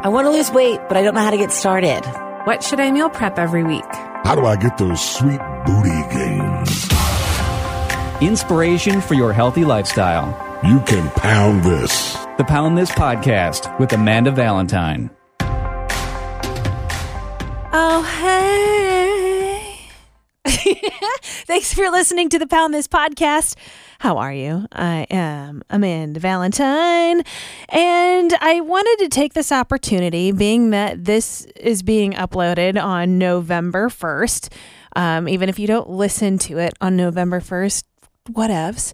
I want to lose weight, but I don't know how to get started. What should I meal prep every week? How do I get those sweet booty gains? Inspiration for your healthy lifestyle. You can pound this. The Pound This Podcast with Amanda Valentine. Oh, hey. Thanks for listening to the Pound This podcast. How are you? I am Amanda Valentine, and I wanted to take this opportunity, being that this is being uploaded on November 1st. Um, even if you don't listen to it on November 1st, whatevs.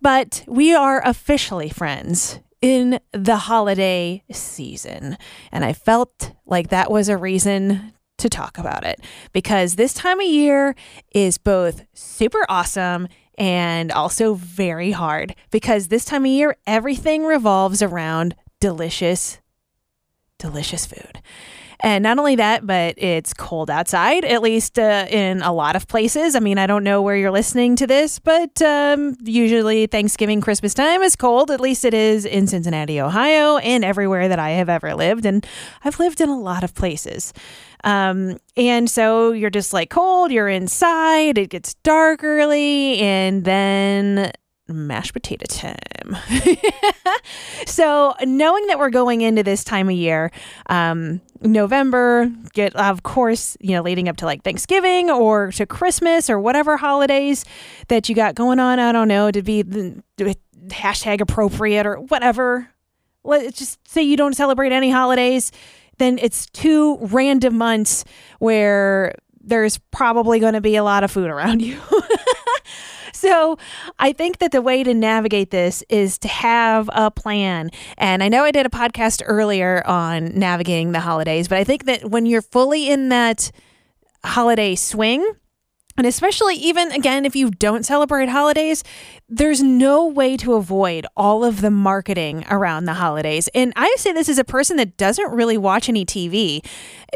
But we are officially friends in the holiday season. And I felt like that was a reason to talk about it because this time of year is both super awesome and also very hard because this time of year everything revolves around delicious delicious food. And not only that, but it's cold outside, at least uh, in a lot of places. I mean, I don't know where you're listening to this, but um, usually Thanksgiving, Christmas time is cold. At least it is in Cincinnati, Ohio, and everywhere that I have ever lived. And I've lived in a lot of places. Um, and so you're just like cold, you're inside, it gets dark early, and then mashed potato time. so, knowing that we're going into this time of year, um, November, get of course, you know, leading up to like Thanksgiving or to Christmas or whatever holidays that you got going on. I don't know to be hashtag appropriate or whatever. Let's just say you don't celebrate any holidays, then it's two random months where there's probably going to be a lot of food around you. so I think that the way to navigate this is to have a plan. And I know I did a podcast earlier on navigating the holidays, but I think that when you're fully in that holiday swing, and especially even again, if you don't celebrate holidays, there's no way to avoid all of the marketing around the holidays. And I say this as a person that doesn't really watch any TV.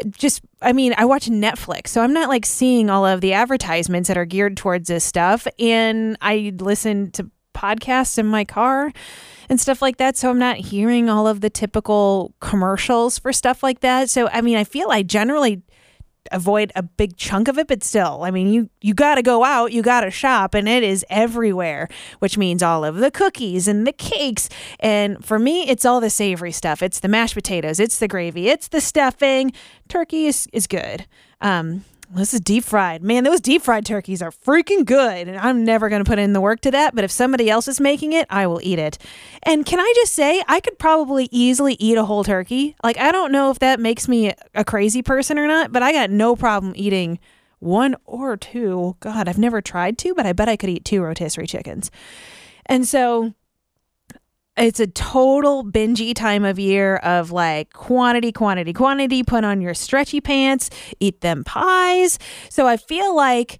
Just, I mean, I watch Netflix, so I'm not like seeing all of the advertisements that are geared towards this stuff. And I listen to podcasts in my car and stuff like that. So I'm not hearing all of the typical commercials for stuff like that. So, I mean, I feel I generally avoid a big chunk of it but still i mean you you got to go out you got to shop and it is everywhere which means all of the cookies and the cakes. And for me it's all the savory stuff. It's the mashed potatoes it's the gravy it's the stuffing. Turkey is, is good. Um this is deep fried. Man, those deep fried turkeys are freaking good. And I'm never going to put in the work to that. But if somebody else is making it, I will eat it. And can I just say, I could probably easily eat a whole turkey. Like, I don't know if that makes me a crazy person or not, but I got no problem eating one or two. God, I've never tried to, but I bet I could eat two rotisserie chickens. And so it's a total bingey time of year of like quantity, quantity, quantity. Put on your stretchy pants, eat them pies. So I feel like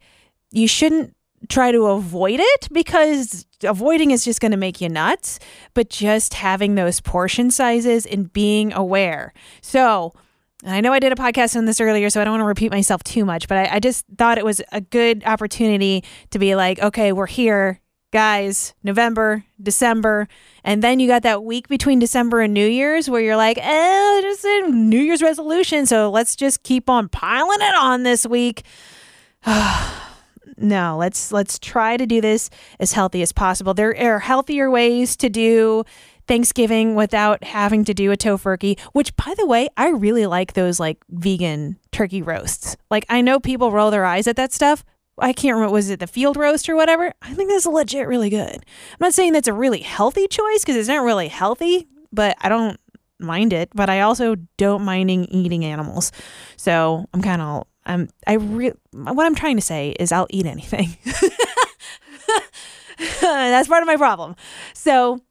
you shouldn't try to avoid it because avoiding is just going to make you nuts, but just having those portion sizes and being aware. So, I know I did a podcast on this earlier, so I don't want to repeat myself too much, but I, I just thought it was a good opportunity to be like, okay, we're here guys, November, December, and then you got that week between December and New Year's where you're like, eh, just a New Year's resolution, so let's just keep on piling it on this week. no, let's let's try to do this as healthy as possible. There are healthier ways to do Thanksgiving without having to do a tofurkey, which by the way, I really like those like vegan turkey roasts. Like I know people roll their eyes at that stuff, I can't remember, was it the field roast or whatever? I think that's legit really good. I'm not saying that's a really healthy choice because it's not really healthy, but I don't mind it. But I also don't minding eating animals. So I'm kind of, I'm, I re- what I'm trying to say is I'll eat anything. that's part of my problem. So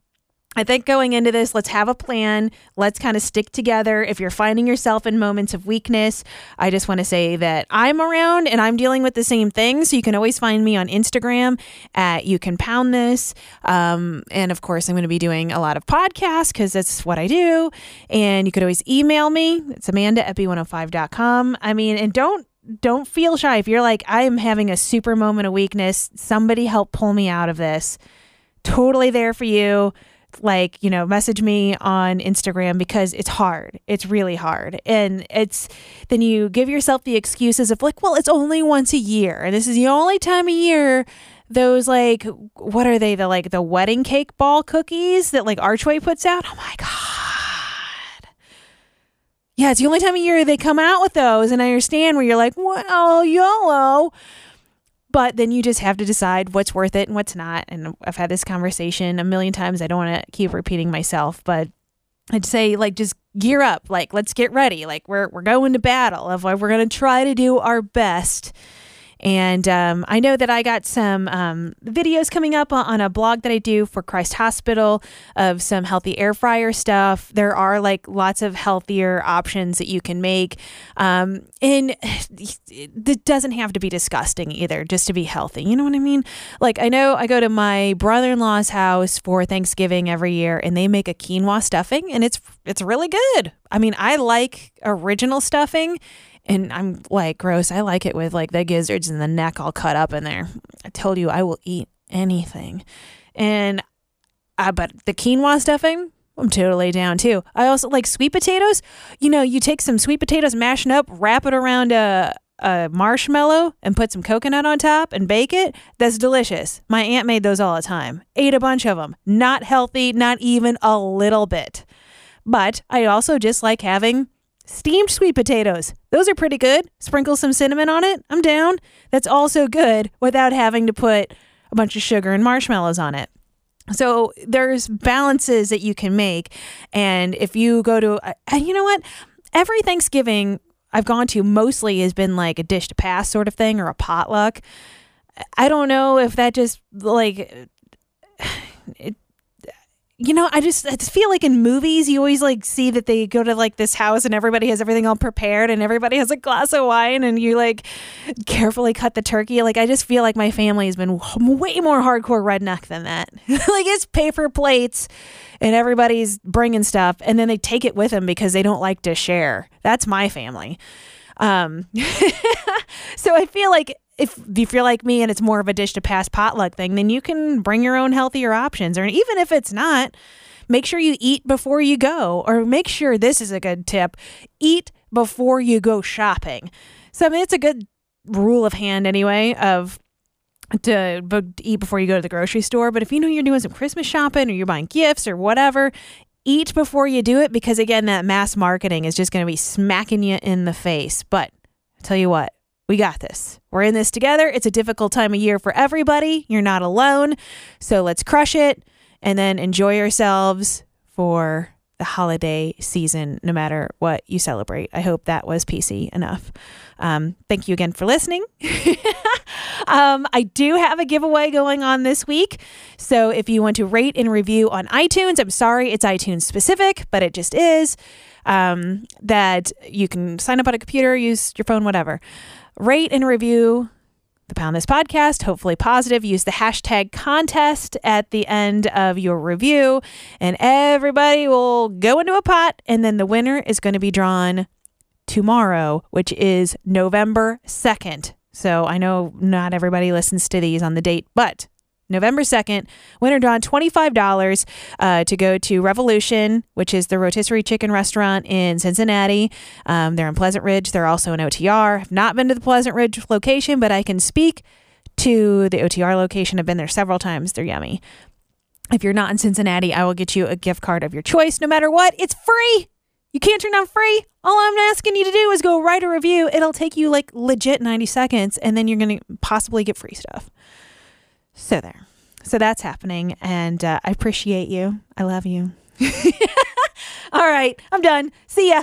I think going into this, let's have a plan. Let's kind of stick together. If you're finding yourself in moments of weakness, I just want to say that I'm around and I'm dealing with the same thing. So you can always find me on Instagram at You Can Pound This. Um, and of course, I'm going to be doing a lot of podcasts because that's what I do. And you could always email me. It's Amanda at B105.com. I mean, and don't don't feel shy if you're like i am having a super moment of weakness somebody help pull me out of this totally there for you like, you know, message me on Instagram because it's hard. It's really hard. And it's then you give yourself the excuses of like, well, it's only once a year. And this is the only time of year those like what are they the like the wedding cake ball cookies that like Archway puts out? Oh my god. Yeah, it's the only time of year they come out with those and I understand where you're like, "Well, YOLO." But then you just have to decide what's worth it and what's not. And I've had this conversation a million times. I don't want to keep repeating myself, but I'd say like just gear up. Like let's get ready. Like we're we're going to battle. Of we're going to try to do our best and um, I know that I got some um, videos coming up on a blog that I do for Christ Hospital of some healthy air fryer stuff. There are like lots of healthier options that you can make. Um, and it doesn't have to be disgusting either, just to be healthy. You know what I mean? Like, I know I go to my brother in law's house for Thanksgiving every year, and they make a quinoa stuffing, and it's it's really good. I mean, I like original stuffing and I'm like, gross. I like it with like the gizzards and the neck all cut up in there. I told you I will eat anything. And uh, but the quinoa stuffing, I'm totally down too. I also like sweet potatoes. You know, you take some sweet potatoes, mash it up, wrap it around a, a marshmallow, and put some coconut on top and bake it. That's delicious. My aunt made those all the time. Ate a bunch of them. Not healthy, not even a little bit. But I also just like having Steamed sweet potatoes. Those are pretty good. Sprinkle some cinnamon on it. I'm down. That's also good without having to put a bunch of sugar and marshmallows on it. So there's balances that you can make. And if you go to, uh, you know what? Every Thanksgiving I've gone to mostly has been like a dish to pass sort of thing or a potluck. I don't know if that just like it you know, I just I feel like in movies you always like see that they go to like this house and everybody has everything all prepared and everybody has a glass of wine and you like carefully cut the turkey. Like I just feel like my family has been way more hardcore redneck than that. like it's paper plates and everybody's bringing stuff and then they take it with them because they don't like to share. That's my family. Um, so I feel like if you're like me and it's more of a dish to pass potluck thing, then you can bring your own healthier options. Or even if it's not, make sure you eat before you go. Or make sure this is a good tip eat before you go shopping. So, I mean, it's a good rule of hand anyway of to eat before you go to the grocery store. But if you know you're doing some Christmas shopping or you're buying gifts or whatever, eat before you do it because, again, that mass marketing is just going to be smacking you in the face. But I tell you what, we got this. We're in this together. It's a difficult time of year for everybody. You're not alone. So let's crush it and then enjoy yourselves for the holiday season, no matter what you celebrate. I hope that was PC enough. Um, thank you again for listening. um, I do have a giveaway going on this week. So if you want to rate and review on iTunes, I'm sorry it's iTunes specific, but it just is. Um, that you can sign up on a computer, use your phone, whatever rate and review the Pound This podcast, hopefully positive. Use the hashtag contest at the end of your review, and everybody will go into a pot, and then the winner is going to be drawn tomorrow, which is November 2nd. So I know not everybody listens to these on the date, but November 2nd. Winner drawn $25 uh, to go to Revolution, which is the rotisserie chicken restaurant in Cincinnati. Um, they're in Pleasant Ridge. They're also in OTR. I've not been to the Pleasant Ridge location, but I can speak to the OTR location. I've been there several times. They're yummy. If you're not in Cincinnati, I will get you a gift card of your choice no matter what. It's free. You can't turn down free. All I'm asking you to do is go write a review. It'll take you like legit 90 seconds, and then you're going to possibly get free stuff. So there. So that's happening. And uh, I appreciate you. I love you. All right. I'm done. See ya.